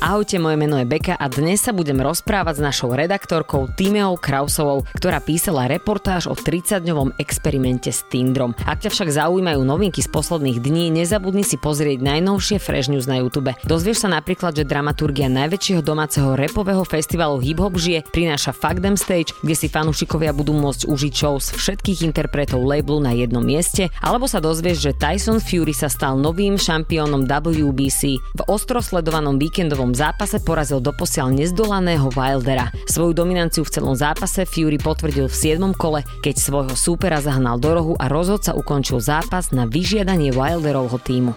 Ahojte, moje meno je Beka a dnes sa budem rozprávať s našou redaktorkou Timeou Krausovou, ktorá písala reportáž o 30-dňovom experimente s Tindrom. Ak ťa však zaujímajú novinky z posledných dní, nezabudni si pozrieť najnovšie Fresh News na YouTube. Dozvieš sa napríklad, že dramaturgia najväčšieho domáceho repového festivalu Hip Hop žije prináša Fuck Them Stage, kde si fanúšikovia budú môcť užiť shows všetkých interpretov labelu na jednom mieste, alebo sa dozvieš, že Tyson Fury sa stal novým šampiónom WBC. V ostro sledovanom víkendovom zápase porazil doposiaľ nezdolaného Wildera. Svoju dominanciu v celom zápase Fury potvrdil v 7. kole, keď svojho súpera zahnal do rohu a rozhodca ukončil zápas na vyžiadanie Wilderovho týmu.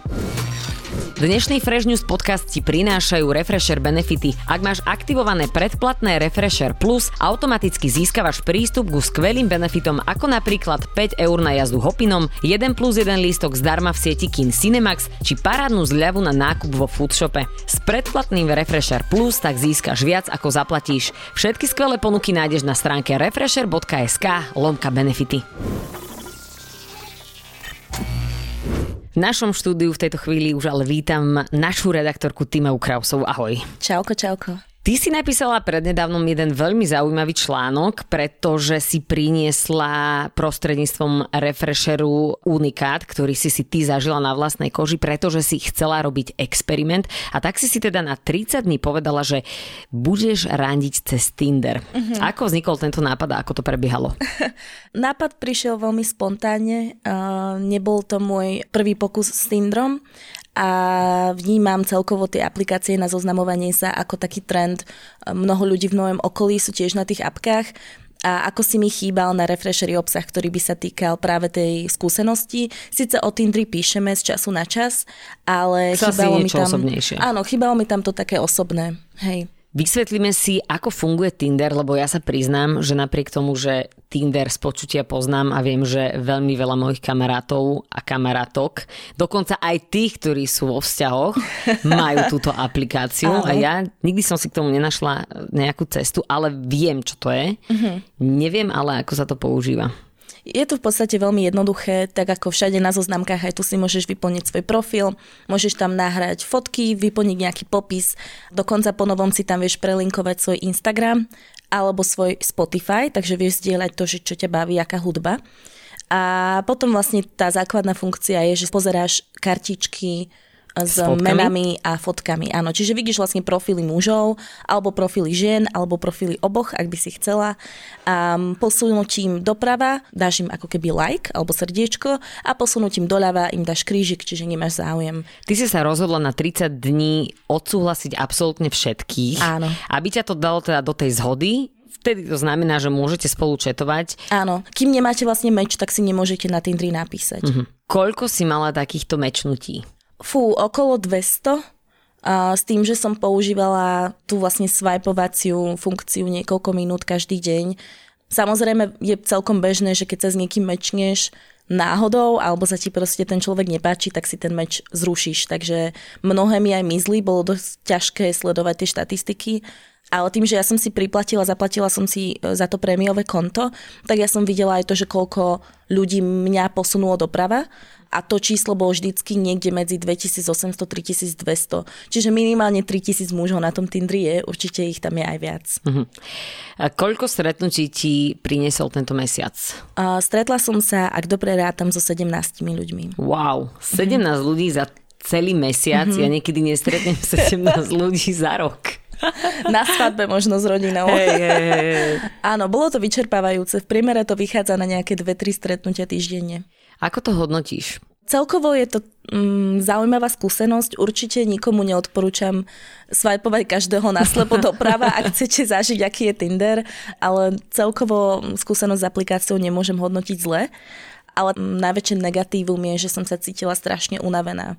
Dnešný Fresh News podcast ti prinášajú Refresher benefity. Ak máš aktivované predplatné Refresher Plus, automaticky získavaš prístup ku skvelým benefitom ako napríklad 5 eur na jazdu hopinom, 1 plus 1 lístok zdarma v sieti Kin Cinemax či parádnu zľavu na nákup vo foodshope. S predplatným Refresher Plus tak získaš viac ako zaplatíš. Všetky skvelé ponuky nájdeš na stránke refresher.sk lomka benefity. V našom štúdiu v tejto chvíli už ale vítam našu redaktorku Timeu Krausovú. Ahoj. Čauko, čauko. Ty si napísala prednedávnom jeden veľmi zaujímavý článok, pretože si priniesla prostredníctvom refresheru unikát, ktorý si si ty zažila na vlastnej koži, pretože si chcela robiť experiment a tak si si teda na 30 dní povedala, že budeš randiť cez Tinder. Uh-huh. Ako vznikol tento nápad a ako to prebiehalo? nápad prišiel veľmi spontánne, uh, nebol to môj prvý pokus s Tinderom, a vnímam celkovo tie aplikácie na zoznamovanie sa ako taký trend. Mnoho ľudí v mojom okolí sú tiež na tých apkách a ako si mi chýbal na refreshery obsah, ktorý by sa týkal práve tej skúsenosti. Sice o Tindri píšeme z času na čas, ale Chce chýbalo mi tam... Osobnejšie. Áno, chýbalo mi tam to také osobné. Hej. Vysvetlíme si, ako funguje Tinder, lebo ja sa priznám, že napriek tomu, že Tinder z počutia poznám a viem, že veľmi veľa mojich kamarátov a kamarátok, dokonca aj tých, ktorí sú vo vzťahoch, majú túto aplikáciu a ja nikdy som si k tomu nenašla nejakú cestu, ale viem, čo to je. Uh-huh. Neviem ale, ako sa to používa. Je to v podstate veľmi jednoduché, tak ako všade na zoznamkách, aj tu si môžeš vyplniť svoj profil, môžeš tam nahrať fotky, vyplniť nejaký popis, dokonca po novom si tam vieš prelinkovať svoj Instagram alebo svoj Spotify, takže vieš zdieľať to, že čo ťa baví, aká hudba. A potom vlastne tá základná funkcia je, že pozeráš kartičky, s, s menami a fotkami. Áno, čiže vidíš vlastne profily mužov, alebo profily žien, alebo profily oboch, ak by si chcela. A posunutím doprava dáš im ako keby like alebo srdiečko a posunutím doľava im dáš krížik, čiže nemáš záujem. Ty si sa rozhodla na 30 dní odsúhlasiť absolútne všetkých. Áno. Aby ťa to dalo teda do tej zhody, vtedy to znamená, že môžete spolu četovať. Áno, kým nemáte vlastne meč, tak si nemôžete na Tindri napísať. Uh-huh. Koľko si mala takýchto mečnutí? Fú, okolo 200. A s tým, že som používala tú vlastne swipovaciu funkciu niekoľko minút každý deň. Samozrejme je celkom bežné, že keď sa s niekým mečneš náhodou, alebo sa ti proste ten človek nepáči, tak si ten meč zrušíš. Takže mnohé mi aj mizli, bolo dosť ťažké sledovať tie štatistiky. Ale tým, že ja som si priplatila, zaplatila som si e, za to prémiové konto, tak ja som videla aj to, že koľko ľudí mňa posunulo doprava a to číslo bolo vždycky niekde medzi 2800-3200. Čiže minimálne 3000 mužov na tom Tindri je, určite ich tam je aj viac. Uh-huh. A koľko stretnutí ti priniesol tento mesiac? Uh, stretla som sa, ak dobre rátam, so 17 ľuďmi. Wow, 17 uh-huh. ľudí za celý mesiac, uh-huh. ja niekedy nestretnem 17 ľudí za rok. Na svadbe možno s rodinou. Hey, hey, hey. Áno, bolo to vyčerpávajúce. V priemere to vychádza na nejaké 2-3 stretnutia týždenne. Ako to hodnotíš? Celkovo je to mm, zaujímavá skúsenosť. Určite nikomu neodporúčam swipovať každého naslepo doprava, ak chcete zažiť, aký je Tinder, ale celkovo skúsenosť s aplikáciou nemôžem hodnotiť zle. Ale najväčšie negatívum je, že som sa cítila strašne unavená.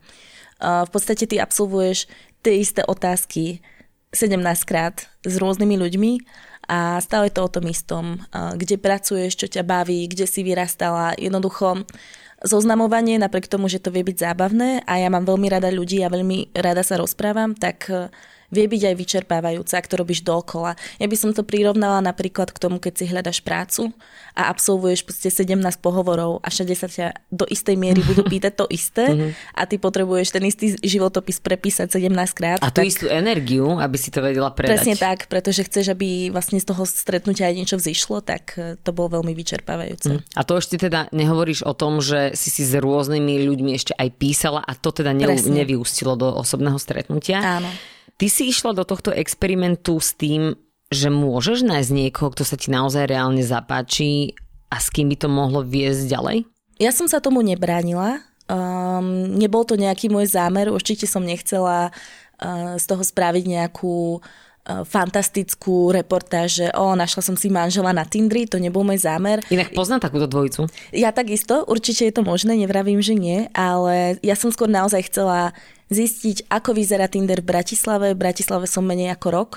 V podstate ty absolvuješ tie isté otázky 17 krát s rôznymi ľuďmi a stále to o tom istom, kde pracuješ, čo ťa baví, kde si vyrastala. Jednoducho zoznamovanie, napriek tomu, že to vie byť zábavné a ja mám veľmi rada ľudí a veľmi rada sa rozprávam, tak vie byť aj vyčerpávajúca, ak to robíš dokola. Ja by som to prirovnala napríklad k tomu, keď si hľadaš prácu a absolvuješ proste 17 pohovorov a všade sa ťa do istej miery budú pýtať to isté mhm. a ty potrebuješ ten istý životopis prepísať 17 krát. A tú tak... istú energiu, aby si to vedela predať. Presne tak, pretože chceš, aby vlastne z toho stretnutia aj niečo vzýšlo, tak e, to bolo veľmi vyčerpávajúce. Mm. A to ešte teda nehovoríš o tom, že si si s rôznymi ľuďmi ešte aj písala a to teda ne, nevyústilo do osobného stretnutia. Áno. Ty si išla do tohto experimentu s tým, že môžeš nájsť niekoho, kto sa ti naozaj reálne zapáči a s kým by to mohlo viesť ďalej? Ja som sa tomu nebránila. Um, nebol to nejaký môj zámer, určite som nechcela uh, z toho spraviť nejakú uh, fantastickú reportáž, že o, našla som si manžela na Tindri, to nebol môj zámer. Inak poznám takúto dvojicu. Ja takisto, určite je to možné, nevravím, že nie, ale ja som skôr naozaj chcela zistiť, ako vyzerá Tinder v Bratislave. V Bratislave som menej ako rok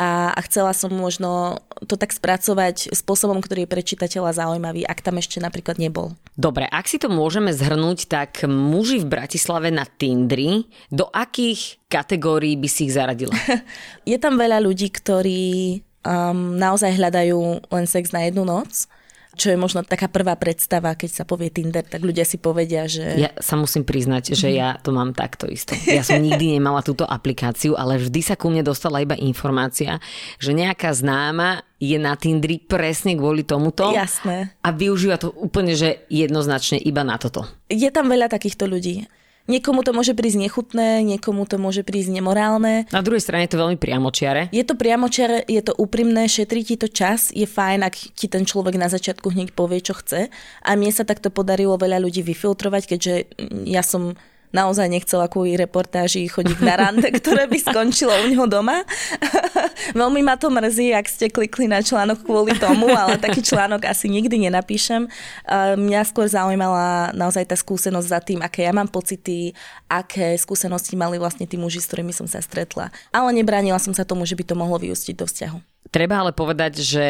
a, a chcela som možno to tak spracovať spôsobom, ktorý je pre čitateľa zaujímavý, ak tam ešte napríklad nebol. Dobre, ak si to môžeme zhrnúť, tak muži v Bratislave na Tindri, do akých kategórií by si ich zaradila? je tam veľa ľudí, ktorí um, naozaj hľadajú len sex na jednu noc čo je možno taká prvá predstava, keď sa povie Tinder, tak ľudia si povedia, že... Ja sa musím priznať, že ja to mám takto isto. Ja som nikdy nemala túto aplikáciu, ale vždy sa ku mne dostala iba informácia, že nejaká známa je na Tindri presne kvôli tomuto. Jasné. A využíva to úplne, že jednoznačne iba na toto. Je tam veľa takýchto ľudí. Niekomu to môže prísť nechutné, niekomu to môže prísť nemorálne. Na druhej strane je to veľmi priamočiare. Je to priamočiare, je to úprimné, šetrí ti to čas, je fajn, ak ti ten človek na začiatku hneď povie, čo chce. A mne sa takto podarilo veľa ľudí vyfiltrovať, keďže ja som naozaj nechcela kvôli reportáži chodiť na rande, ktoré by skončilo u neho doma. Veľmi ma to mrzí, ak ste klikli na článok kvôli tomu, ale taký článok asi nikdy nenapíšem. Mňa skôr zaujímala naozaj tá skúsenosť za tým, aké ja mám pocity, aké skúsenosti mali vlastne tí muži, s ktorými som sa stretla. Ale nebránila som sa tomu, že by to mohlo vyústiť do vzťahu. Treba ale povedať, že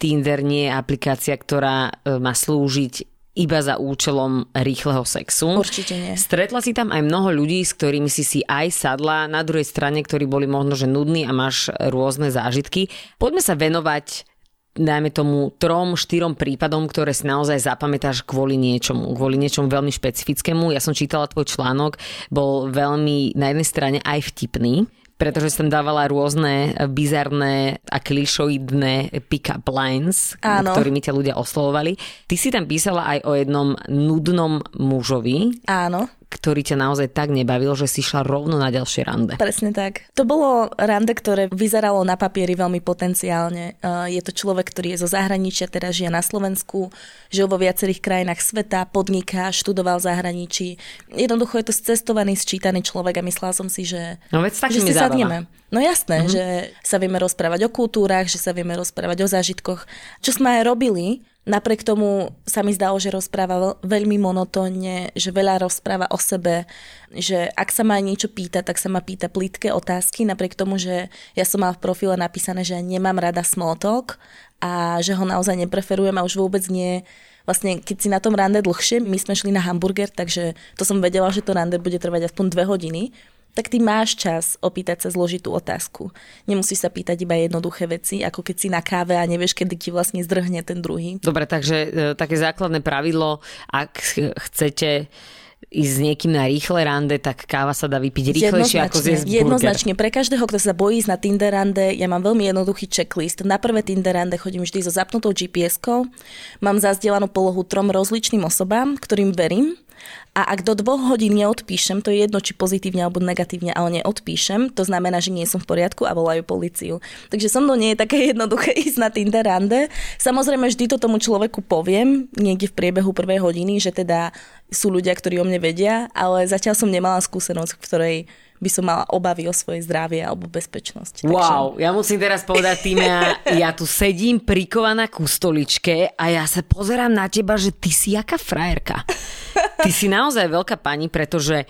Tinder nie je aplikácia, ktorá e, má slúžiť iba za účelom rýchleho sexu. Určite nie. Stretla si tam aj mnoho ľudí, s ktorými si si aj sadla, na druhej strane, ktorí boli možno, že nudní a máš rôzne zážitky. Poďme sa venovať dajme tomu trom, štyrom prípadom, ktoré si naozaj zapamätáš kvôli niečomu, kvôli niečomu veľmi špecifickému. Ja som čítala tvoj článok, bol veľmi na jednej strane aj vtipný, pretože som dávala rôzne bizarné a klišoidné pick-up lines, Áno. ktorými ťa ľudia oslovovali. Ty si tam písala aj o jednom nudnom mužovi. Áno ktorý ťa naozaj tak nebavil, že si šla rovno na ďalšie rande. Presne tak. To bolo rande, ktoré vyzeralo na papieri veľmi potenciálne. Je to človek, ktorý je zo zahraničia, teraz žije na Slovensku, žil vo viacerých krajinách sveta, podniká, študoval v zahraničí. Jednoducho je to cestovaný, sčítaný človek a myslela som si, že, no, veď že si sadneme. No jasné, uh-huh. že sa vieme rozprávať o kultúrach, že sa vieme rozprávať o zážitkoch, čo sme aj robili, Napriek tomu sa mi zdalo, že rozpráva veľmi monotónne, že veľa rozpráva o sebe, že ak sa ma niečo pýta, tak sa ma pýta plítke otázky, napriek tomu, že ja som mal v profile napísané, že nemám rada small talk a že ho naozaj nepreferujem a už vôbec nie. Vlastne keď si na tom rande dlhšie, my sme šli na hamburger, takže to som vedela, že to rande bude trvať aspoň dve hodiny, tak ty máš čas opýtať sa zložitú otázku. Nemusíš sa pýtať iba jednoduché veci, ako keď si na káve a nevieš, kedy ti vlastne zdrhne ten druhý. Dobre, takže e, také základné pravidlo, ak chcete ísť s niekým na rýchle rande, tak káva sa dá vypiť rýchlejšie ako zjesť burger. Jednoznačne. Pre každého, kto sa bojí ísť na Tinder rande, ja mám veľmi jednoduchý checklist. Na prvé Tinder rande chodím vždy so zapnutou GPS-kou. Mám zazdielanú polohu trom rozličným osobám, ktorým verím a ak do dvoch hodín neodpíšem, to je jedno, či pozitívne alebo negatívne, ale neodpíšem, to znamená, že nie som v poriadku a volajú policiu. Takže so mnou nie je také jednoduché ísť na Tinder rande. Samozrejme, vždy to tomu človeku poviem, niekde v priebehu prvej hodiny, že teda sú ľudia, ktorí o mne vedia, ale zatiaľ som nemala skúsenosť, v ktorej by som mala obavy o svoje zdravie alebo bezpečnosť. Wow, Takže... ja musím teraz povedať tým, ja, tu sedím prikovaná ku stoličke a ja sa pozerám na teba, že ty si jaká frajerka. Ty si naozaj veľká pani, pretože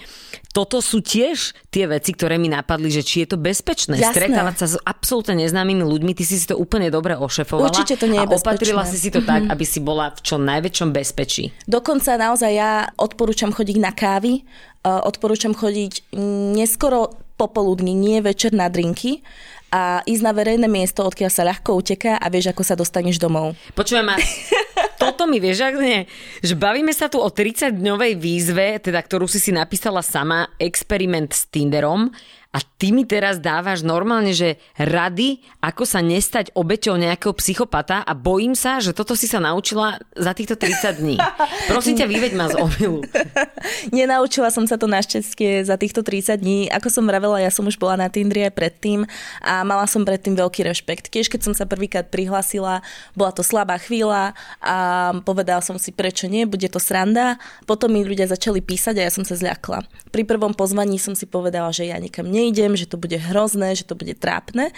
toto sú tiež tie veci, ktoré mi napadli, že či je to bezpečné. Jasné. Stretávať sa s absolútne neznámymi ľuďmi, ty si si to úplne dobre ošefovala. Určite to nie je a opatrila si si to tak, mhm. aby si bola v čo najväčšom bezpečí. Dokonca naozaj ja odporúčam chodiť na kávy, odporúčam chodiť neskoro popoludní, nie večer na drinky a ísť na verejné miesto, odkiaľ sa ľahko uteká a vieš, ako sa dostaneš domov. Počujem ma, toto mi vieš, ak nie, že bavíme sa tu o 30-dňovej výzve, teda ktorú si si napísala sama, experiment s Tinderom a ty mi teraz dávaš normálne, že rady, ako sa nestať obeťou nejakého psychopata a bojím sa, že toto si sa naučila za týchto 30 dní. Prosím ťa, vyveď ma z omilu. Nenaučila som sa to našťastie za týchto 30 dní. Ako som vravela, ja som už bola na Tindri aj predtým a mala som predtým veľký rešpekt. Tiež keď som sa prvýkrát prihlasila, bola to slabá chvíľa a povedala som si, prečo nie, bude to sranda. Potom mi ľudia začali písať a ja som sa zľakla. Pri prvom pozvaní som si povedala, že ja nikam nie nejdem, že to bude hrozné, že to bude trápne.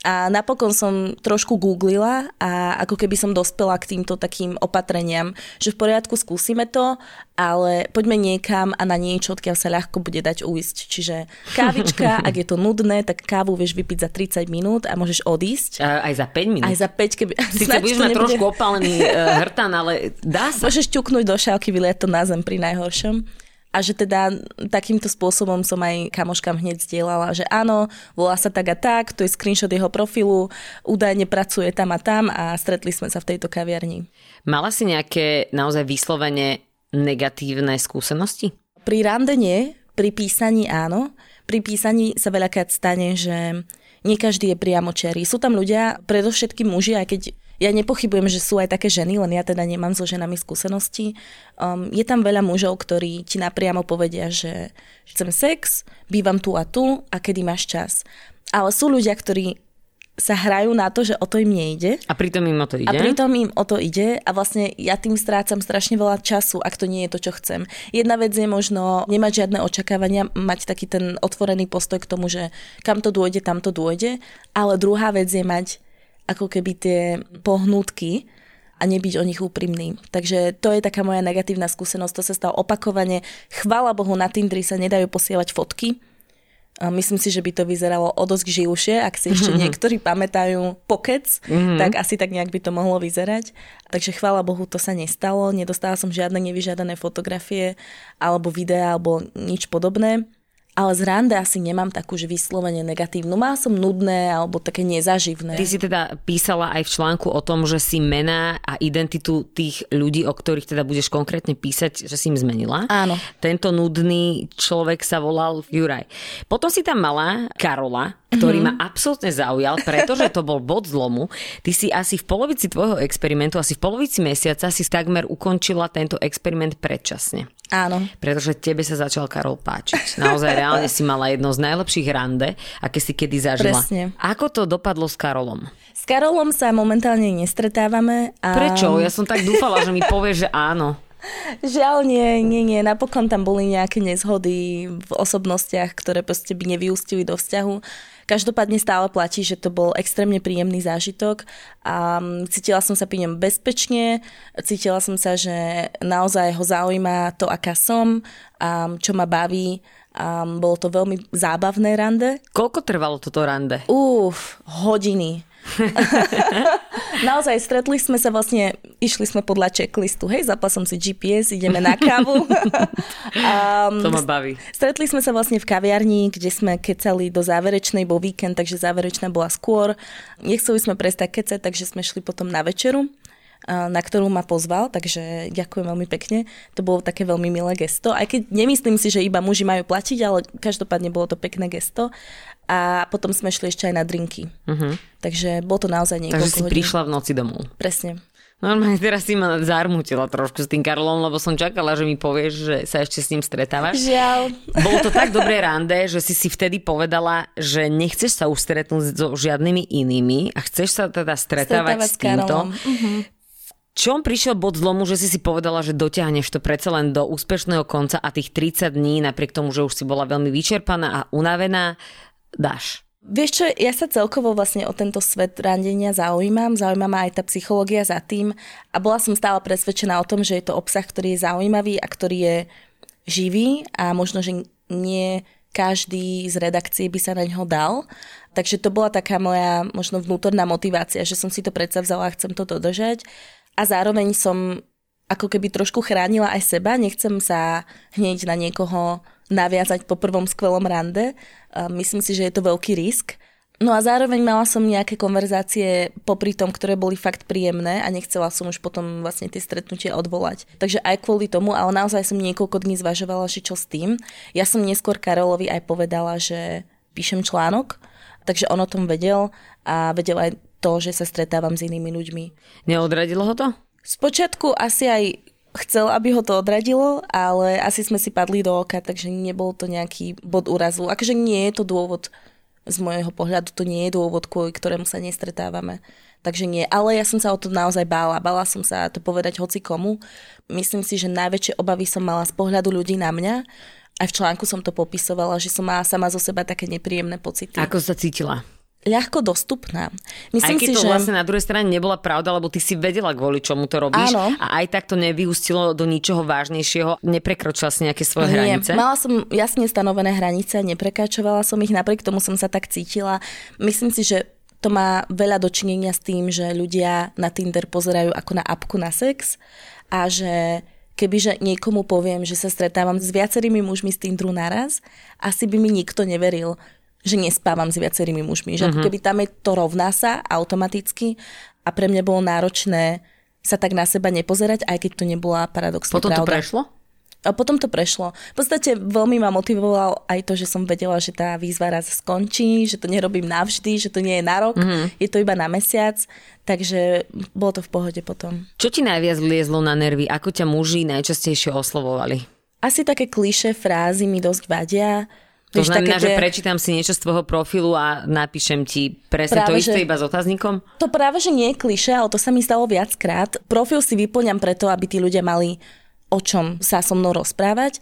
A napokon som trošku googlila a ako keby som dospela k týmto takým opatreniam, že v poriadku skúsime to, ale poďme niekam a na niečo, odkiaľ sa ľahko bude dať uísť. Čiže kávička, ak je to nudné, tak kávu vieš vypiť za 30 minút a môžeš odísť. A aj za 5 minút. Aj za 5, keby... Sice budeš mať trošku opálený uh, hrtan, ale dá sa. Môžeš ťuknúť do šálky, vyliať to na zem pri najhoršom a že teda takýmto spôsobom som aj kamoškám hneď zdieľala, že áno, volá sa tak a tak, to je screenshot jeho profilu, údajne pracuje tam a tam a stretli sme sa v tejto kaviarni. Mala si nejaké naozaj vyslovene negatívne skúsenosti? Pri rande nie, pri písaní áno. Pri písaní sa veľakrát stane, že nie každý je priamočiarý. Sú tam ľudia, predovšetkým muži, aj keď ja nepochybujem, že sú aj také ženy, len ja teda nemám so ženami skúsenosti. Um, je tam veľa mužov, ktorí ti napriamo povedia, že chcem sex, bývam tu a tu a kedy máš čas. Ale sú ľudia, ktorí sa hrajú na to, že o to im nejde. A pritom im o to ide. A pritom im o to ide a vlastne ja tým strácam strašne veľa času, ak to nie je to, čo chcem. Jedna vec je možno nemať žiadne očakávania, mať taký ten otvorený postoj k tomu, že kam to dôjde, tam to dôjde, ale druhá vec je mať ako keby tie pohnutky a nebyť o nich úprimný. Takže to je taká moja negatívna skúsenosť, to sa stalo opakovane. Chvála Bohu, na Tindri sa nedajú posielať fotky, myslím si, že by to vyzeralo o dosť živšie, ak si ešte niektorí pamätajú pokec, mm-hmm. tak asi tak nejak by to mohlo vyzerať. Takže chvála Bohu, to sa nestalo. Nedostala som žiadne nevyžiadané fotografie alebo videá alebo nič podobné ale z rande asi nemám takú že vyslovene negatívnu. Má som nudné alebo také nezaživné. Ty si teda písala aj v článku o tom, že si mená a identitu tých ľudí, o ktorých teda budeš konkrétne písať, že si im zmenila. Áno. Tento nudný človek sa volal Juraj. Potom si tam mala Karola, ktorý mm-hmm. ma absolútne zaujal, pretože to bol bod zlomu. Ty si asi v polovici tvojho experimentu, asi v polovici mesiaca si takmer ukončila tento experiment predčasne. Áno. Pretože tebe sa začal Karol páčiť. Naozaj reálne si mala jedno z najlepších rande, aké si kedy zažila. Presne. Ako to dopadlo s Karolom? S Karolom sa momentálne nestretávame. A... Prečo? Ja som tak dúfala, že mi povieš, že áno. Žiaľ nie, nie, nie. Napokon tam boli nejaké nezhody v osobnostiach, ktoré proste by nevyústili do vzťahu. Každopádne stále platí, že to bol extrémne príjemný zážitok a mm, cítila som sa pri ňom bezpečne, cítila som sa, že naozaj ho zaujíma to, aká som, a čo ma baví. A bolo to veľmi zábavné rande. Koľko trvalo toto rande? Uf, hodiny. Naozaj, stretli sme sa vlastne, išli sme podľa checklistu, hej, zapla som si GPS, ideme na kávu. um, to ma baví. Stretli sme sa vlastne v kaviarni, kde sme kecali do záverečnej, bol víkend, takže záverečná bola skôr. Nechceli sme prestať kecať, takže sme šli potom na večeru na ktorú ma pozval, takže ďakujem veľmi pekne. To bolo také veľmi milé gesto, aj keď nemyslím si, že iba muži majú platiť, ale každopádne bolo to pekné gesto a potom sme šli ešte aj na drinky. Uh-huh. Takže bolo to naozaj niekoľko Takže si hodín. prišla v noci domov. Presne. Normálne teraz si ma zarmutila trošku s tým Karolom, lebo som čakala, že mi povieš, že sa ešte s ním stretávaš. Žiaľ. Bolo to tak dobré rande, že si si vtedy povedala, že nechceš sa už stretnúť so žiadnymi inými a chceš sa teda stretávať, stretávať s týmto. Uh-huh. čom prišiel bod zlomu, že si si povedala, že dotiahneš to predsa len do úspešného konca a tých 30 dní, napriek tomu, že už si bola veľmi vyčerpaná a unavená, dáš? Vieš čo, ja sa celkovo vlastne o tento svet randenia zaujímam, zaujíma ma aj tá psychológia za tým a bola som stále presvedčená o tom, že je to obsah, ktorý je zaujímavý a ktorý je živý a možno, že nie každý z redakcie by sa na ňo dal. Takže to bola taká moja možno vnútorná motivácia, že som si to predsa vzala a chcem to dodržať. A zároveň som ako keby trošku chránila aj seba, nechcem sa hneď na niekoho naviazať po prvom skvelom rande. Myslím si, že je to veľký risk. No a zároveň mala som nejaké konverzácie popri tom, ktoré boli fakt príjemné a nechcela som už potom vlastne tie stretnutie odvolať. Takže aj kvôli tomu, ale naozaj som niekoľko dní zvažovala, že čo s tým. Ja som neskôr Karolovi aj povedala, že píšem článok, takže on o tom vedel a vedel aj to, že sa stretávam s inými ľuďmi. Neodradilo ho to? Spočiatku asi aj chcel, aby ho to odradilo, ale asi sme si padli do oka, takže nebol to nejaký bod úrazu. Akože nie je to dôvod, z môjho pohľadu to nie je dôvod, kvôli ktorému sa nestretávame. Takže nie, ale ja som sa o to naozaj bála. Bála som sa to povedať hoci komu. Myslím si, že najväčšie obavy som mala z pohľadu ľudí na mňa. Aj v článku som to popisovala, že som mala sama zo seba také nepríjemné pocity. Ako sa cítila? Ľahko dostupná. Myslím aj keď si, to že... vlastne na druhej strane nebola pravda, lebo ty si vedela, kvôli čomu to robíš Áno. a aj tak to nevyústilo do ničoho vážnejšieho, neprekročila si nejaké svoje Nie, hranice? mala som jasne stanovené hranice, neprekračovala som ich, napriek tomu som sa tak cítila. Myslím si, že to má veľa dočinenia s tým, že ľudia na Tinder pozerajú ako na apku na sex a že kebyže niekomu poviem, že sa stretávam s viacerými mužmi z Tinderu naraz, asi by mi nikto neveril, že nespávam s viacerými mužmi. Že uh-huh. keby tam je to rovná sa automaticky a pre mňa bolo náročné sa tak na seba nepozerať, aj keď to nebola paradoxne Potom pravda. to prešlo? A potom to prešlo. V podstate veľmi ma motivoval aj to, že som vedela, že tá výzva raz skončí, že to nerobím navždy, že to nie je na rok, mm-hmm. je to iba na mesiac, takže bolo to v pohode potom. Čo ti najviac vliezlo na nervy? Ako ťa muži najčastejšie oslovovali? Asi také kliše frázy mi dosť vadia to Víš, znamená, že tie... prečítam si niečo z tvojho profilu a napíšem ti presne práve, to isté že... iba s otáznikom? To práve, že nie je kliše, ale to sa mi stalo viackrát. Profil si vyplňam preto, aby tí ľudia mali o čom sa so mnou rozprávať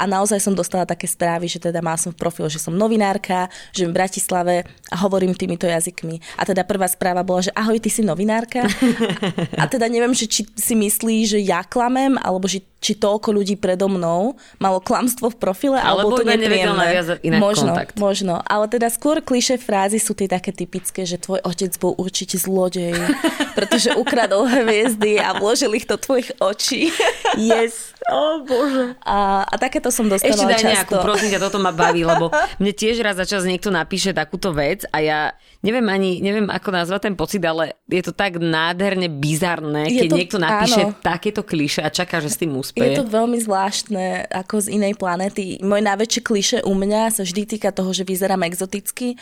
a naozaj som dostala také správy, že teda mal som v profil, že som novinárka, že v Bratislave a hovorím týmito jazykmi. A teda prvá správa bola, že ahoj, ty si novinárka. a teda neviem, že či si myslí, že ja klamem, alebo že či toľko ľudí predo mnou malo klamstvo v profile, alebo, alebo to nepríjemné. inak možno, kontakt. možno. Ale teda skôr kliše frázy sú tie také typické, že tvoj otec bol určite zlodej, pretože ukradol hviezdy a vložil ich do tvojich očí. yes. Oh, bože. A, a takéto som dostala Ešte daj často. nejakú, prosím ťa, toto ma baví, lebo mne tiež raz za čas niekto napíše takúto vec a ja neviem ani, neviem ako nazvať ten pocit, ale je to tak nádherne bizarné, keď to, niekto napíše áno. takéto kliše a čaká, že s tým úspeje. Je to veľmi zvláštne, ako z inej planety. Moje najväčšie kliše u mňa sa vždy týka toho, že vyzerám exoticky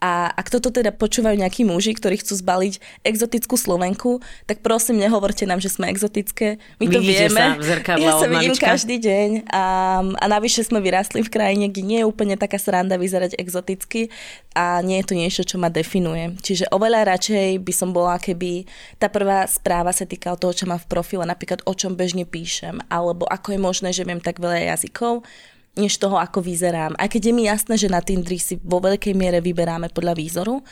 a ak toto teda počúvajú nejakí muži, ktorí chcú zbaliť exotickú Slovenku, tak prosím, nehovorte nám, že sme exotické. My to Vidíte vieme. Sa v zrkadle ja sa vidím malička. každý deň a, a navyše sme vyrastli v krajine, kde nie je úplne taká sranda vyzerať exoticky a nie je to niečo, čo ma definuje. Čiže oveľa radšej by som bola, keby tá prvá správa sa týkala toho, čo má v profile, napríklad o čom bežne píšem, alebo ako je možné, že viem tak veľa jazykov než toho, ako vyzerám. Aj keď je mi jasné, že na Tindri si vo veľkej miere vyberáme podľa výzoru,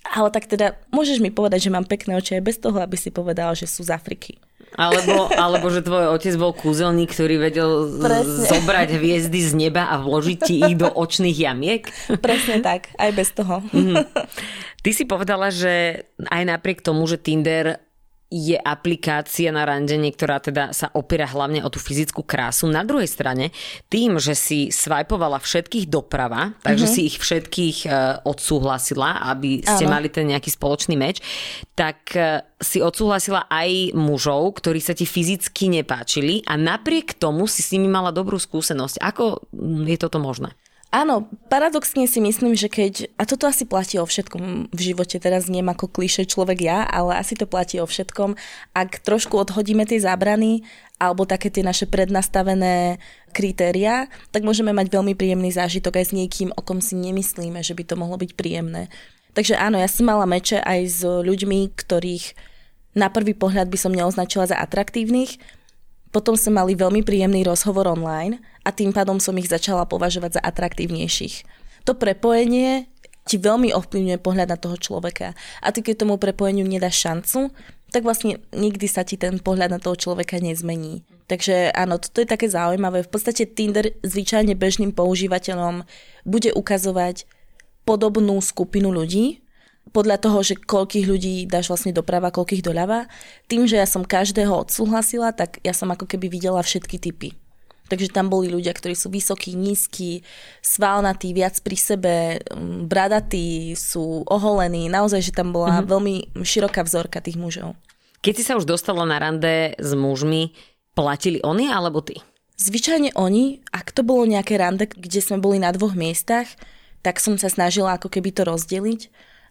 ale tak teda môžeš mi povedať, že mám pekné oči aj bez toho, aby si povedal, že sú z Afriky. Alebo, alebo že tvoj otec bol kúzelník, ktorý vedel Presne. zobrať hviezdy z neba a vložiť ti ich do očných jamiek? Presne tak, aj bez toho. Mm. Ty si povedala, že aj napriek tomu, že Tinder je aplikácia na randenie, ktorá teda sa opiera hlavne o tú fyzickú krásu. Na druhej strane, tým, že si swipovala všetkých doprava, takže mm-hmm. si ich všetkých uh, odsúhlasila, aby ste Áno. mali ten nejaký spoločný meč, tak uh, si odsúhlasila aj mužov, ktorí sa ti fyzicky nepáčili a napriek tomu si s nimi mala dobrú skúsenosť. Ako je toto možné? Áno, paradoxne si myslím, že keď, a toto asi platí o všetkom v živote, teraz nie ako klíše človek ja, ale asi to platí o všetkom, ak trošku odhodíme tie zábrany alebo také tie naše prednastavené kritéria, tak môžeme mať veľmi príjemný zážitok aj s niekým, o kom si nemyslíme, že by to mohlo byť príjemné. Takže áno, ja som mala meče aj s ľuďmi, ktorých na prvý pohľad by som neoznačila za atraktívnych, potom sme mali veľmi príjemný rozhovor online a tým pádom som ich začala považovať za atraktívnejších. To prepojenie ti veľmi ovplyvňuje pohľad na toho človeka. A ty keď tomu prepojeniu nedáš šancu, tak vlastne nikdy sa ti ten pohľad na toho človeka nezmení. Takže áno, toto je také zaujímavé. V podstate Tinder zvyčajne bežným používateľom bude ukazovať podobnú skupinu ľudí, podľa toho, že koľkých ľudí dáš vlastne doprava, koľkých doľava. Tým, že ja som každého odsúhlasila, tak ja som ako keby videla všetky typy. Takže tam boli ľudia, ktorí sú vysokí, nízki, svalnatí, viac pri sebe, mm, bradatí, sú oholení. Naozaj, že tam bola mm-hmm. veľmi široká vzorka tých mužov. Keď si sa už dostala na rande s mužmi, platili oni alebo ty? Zvyčajne oni, ak to bolo nejaké rande, kde sme boli na dvoch miestach, tak som sa snažila ako keby to rozdeliť.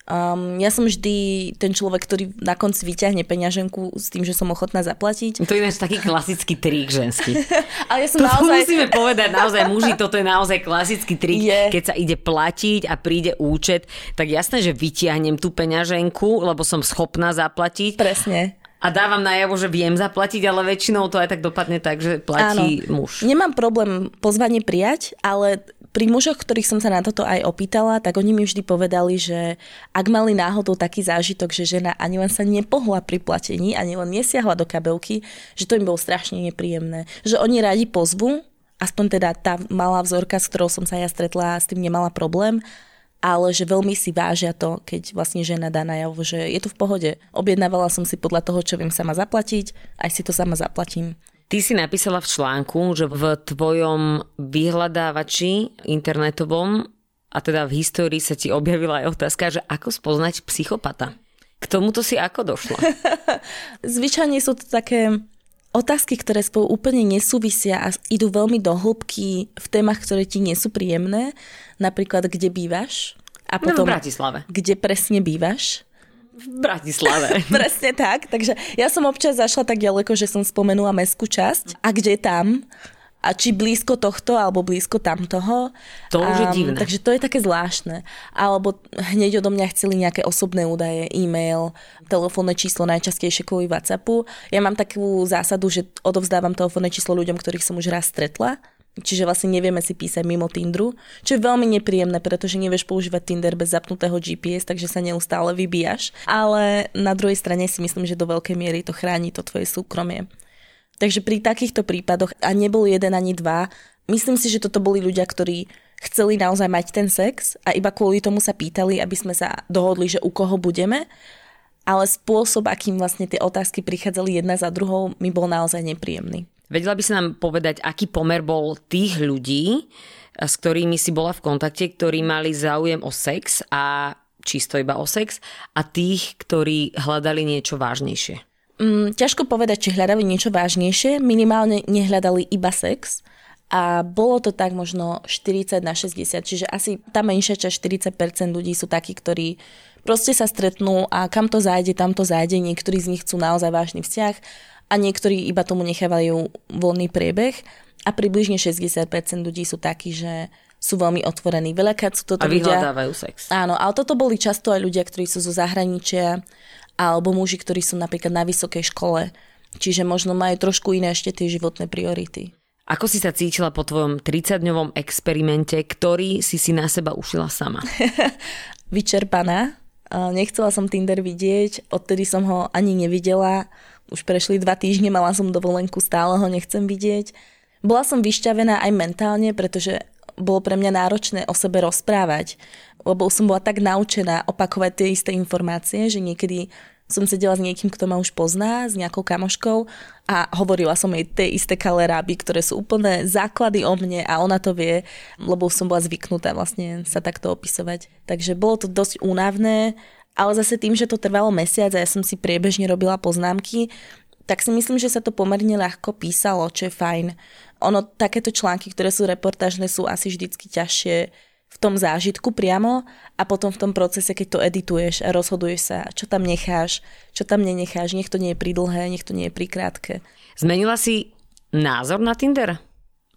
Um, ja som vždy ten človek, ktorý na konci vyťahne peňaženku s tým, že som ochotná zaplatiť. To je taký klasický trik ženský. Ale ja som to naozaj... musíme povedať, naozaj muži, toto je naozaj klasický trik. Je. Keď sa ide platiť a príde účet, tak jasné, že vyťahnem tú peňaženku, lebo som schopná zaplatiť. Presne a dávam najavo, že viem zaplatiť, ale väčšinou to aj tak dopadne tak, že platí Áno. muž. Nemám problém pozvanie prijať, ale pri mužoch, ktorých som sa na toto aj opýtala, tak oni mi vždy povedali, že ak mali náhodou taký zážitok, že žena ani len sa nepohla pri platení, ani len nesiahla do kabelky, že to im bolo strašne nepríjemné. Že oni radi pozvu, aspoň teda tá malá vzorka, s ktorou som sa ja stretla, s tým nemala problém, ale že veľmi si vážia to, keď vlastne žena dá najavo, že je to v pohode. Objednávala som si podľa toho, čo viem sama zaplatiť, aj si to sama zaplatím. Ty si napísala v článku, že v tvojom vyhľadávači internetovom a teda v histórii sa ti objavila aj otázka, že ako spoznať psychopata. K tomuto si ako došla? Zvyčajne sú to také otázky, ktoré spolu úplne nesúvisia a idú veľmi do hĺbky v témach, ktoré ti nie sú príjemné. Napríklad, kde bývaš. A potom, no v Bratislave. Kde presne bývaš. V Bratislave. presne tak. Takže ja som občas zašla tak ďaleko, že som spomenula mestskú časť. A kde tam? a či blízko tohto alebo blízko tamtoho. To už je divné. Takže to je také zvláštne. Alebo hneď odo mňa chceli nejaké osobné údaje, e-mail, telefónne číslo, najčastejšie kvôli WhatsAppu. Ja mám takú zásadu, že odovzdávam telefónne číslo ľuďom, ktorých som už raz stretla. Čiže vlastne nevieme si písať mimo Tinderu, čo je veľmi nepríjemné, pretože nevieš používať Tinder bez zapnutého GPS, takže sa neustále vybíjaš. Ale na druhej strane si myslím, že do veľkej miery to chráni to tvoje súkromie. Takže pri takýchto prípadoch, a nebol jeden ani dva, myslím si, že toto boli ľudia, ktorí chceli naozaj mať ten sex a iba kvôli tomu sa pýtali, aby sme sa dohodli, že u koho budeme, ale spôsob, akým vlastne tie otázky prichádzali jedna za druhou, mi bol naozaj nepríjemný. Vedela by si nám povedať, aký pomer bol tých ľudí, s ktorými si bola v kontakte, ktorí mali záujem o sex a čisto iba o sex a tých, ktorí hľadali niečo vážnejšie? Mm, ťažko povedať, či hľadali niečo vážnejšie, minimálne nehľadali iba sex. A bolo to tak možno 40 na 60, čiže asi tá menšia časť 40% ľudí sú takí, ktorí proste sa stretnú a kam to zájde, tam to zájde, niektorí z nich chcú naozaj vážny vzťah a niektorí iba tomu nechávajú voľný priebeh a približne 60% ľudí sú takí, že sú veľmi otvorení. Veľakrát sú toto a vyhľadávajú ľudia, sex. Áno, ale toto boli často aj ľudia, ktorí sú zo zahraničia, alebo muži, ktorí sú napríklad na vysokej škole. Čiže možno majú trošku iné ešte tie životné priority. Ako si sa cítila po tvojom 30-dňovom experimente, ktorý si si na seba ušila sama? Vyčerpaná. Nechcela som Tinder vidieť, odtedy som ho ani nevidela. Už prešli dva týždne, mala som dovolenku, stále ho nechcem vidieť. Bola som vyšťavená aj mentálne, pretože bolo pre mňa náročné o sebe rozprávať, lebo som bola tak naučená opakovať tie isté informácie, že niekedy som sedela s niekým, kto ma už pozná, s nejakou kamoškou a hovorila som jej tie isté kaleráby, ktoré sú úplne základy o mne a ona to vie, lebo som bola zvyknutá vlastne sa takto opisovať. Takže bolo to dosť únavné, ale zase tým, že to trvalo mesiac a ja som si priebežne robila poznámky, tak si myslím, že sa to pomerne ľahko písalo, čo je fajn. Ono, takéto články, ktoré sú reportážne, sú asi vždycky ťažšie v tom zážitku priamo a potom v tom procese, keď to edituješ a rozhoduješ sa, čo tam necháš, čo tam nenecháš, nech to nie je pridlhé, nech to nie je prikrátke. Zmenila si názor na Tinder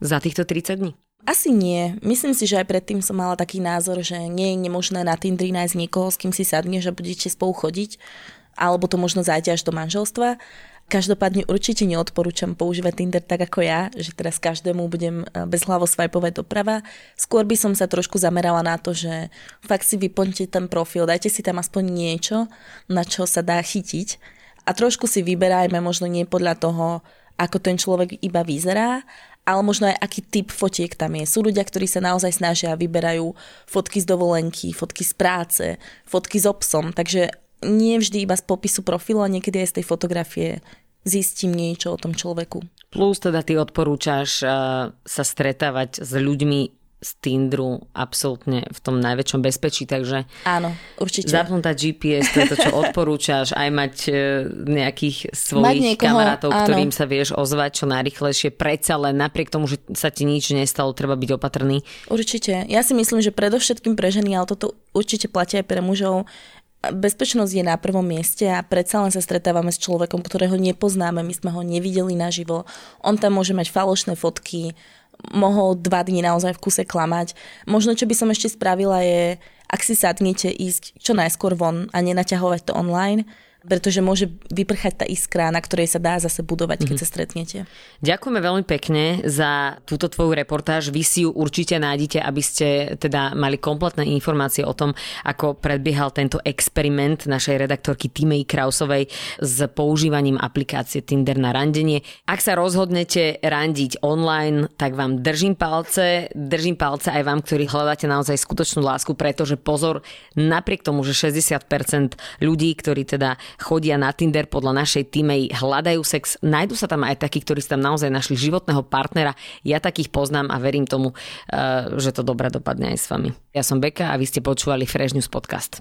za týchto 30 dní? Asi nie. Myslím si, že aj predtým som mala taký názor, že nie je nemožné na Tindri nájsť niekoho, s kým si sadneš a budete spolu chodiť, alebo to možno zájde až do manželstva. Každopádne určite neodporúčam používať Tinder tak ako ja, že teraz každému budem e, bezhlavo swipovať doprava. Skôr by som sa trošku zamerala na to, že fakt si vyplňte ten profil, dajte si tam aspoň niečo, na čo sa dá chytiť a trošku si vyberajme možno nie podľa toho, ako ten človek iba vyzerá, ale možno aj aký typ fotiek tam je. Sú ľudia, ktorí sa naozaj snažia a vyberajú fotky z dovolenky, fotky z práce, fotky s obsom, takže nie vždy iba z popisu profilu a niekedy aj z tej fotografie zistím niečo o tom človeku. Plus teda ty odporúčaš uh, sa stretávať s ľuďmi z Tinderu absolútne v tom najväčšom bezpečí, takže Áno, určite. zapnúť GPS, to je to, čo odporúčaš, aj mať e, nejakých svojich niekoho, kamarátov, áno. ktorým sa vieš ozvať čo najrychlejšie, predsa len napriek tomu, že sa ti nič nestalo, treba byť opatrný. Určite. Ja si myslím, že predovšetkým pre ženy, ale toto určite platí aj pre mužov, bezpečnosť je na prvom mieste a predsa len sa stretávame s človekom, ktorého nepoznáme, my sme ho nevideli naživo. On tam môže mať falošné fotky, mohol dva dní naozaj v kuse klamať. Možno, čo by som ešte spravila je, ak si sadnete ísť čo najskôr von a nenaťahovať to online, pretože môže vyprchať tá iskra, na ktorej sa dá zase budovať, keď mm-hmm. sa stretnete. Ďakujeme veľmi pekne za túto tvoju reportáž. Vy si ju určite nájdete, aby ste teda mali kompletné informácie o tom, ako predbiehal tento experiment našej redaktorky Timei Krausovej s používaním aplikácie Tinder na randenie. Ak sa rozhodnete randiť online, tak vám držím palce. Držím palce aj vám, ktorí hľadáte naozaj skutočnú lásku, pretože pozor, napriek tomu, že 60% ľudí, ktorí teda chodia na Tinder podľa našej týmej, hľadajú sex. Nájdu sa tam aj takí, ktorí si tam naozaj našli životného partnera. Ja takých poznám a verím tomu, eh, že to dobre dopadne aj s vami. Ja som Beka a vy ste počúvali Fresh News Podcast.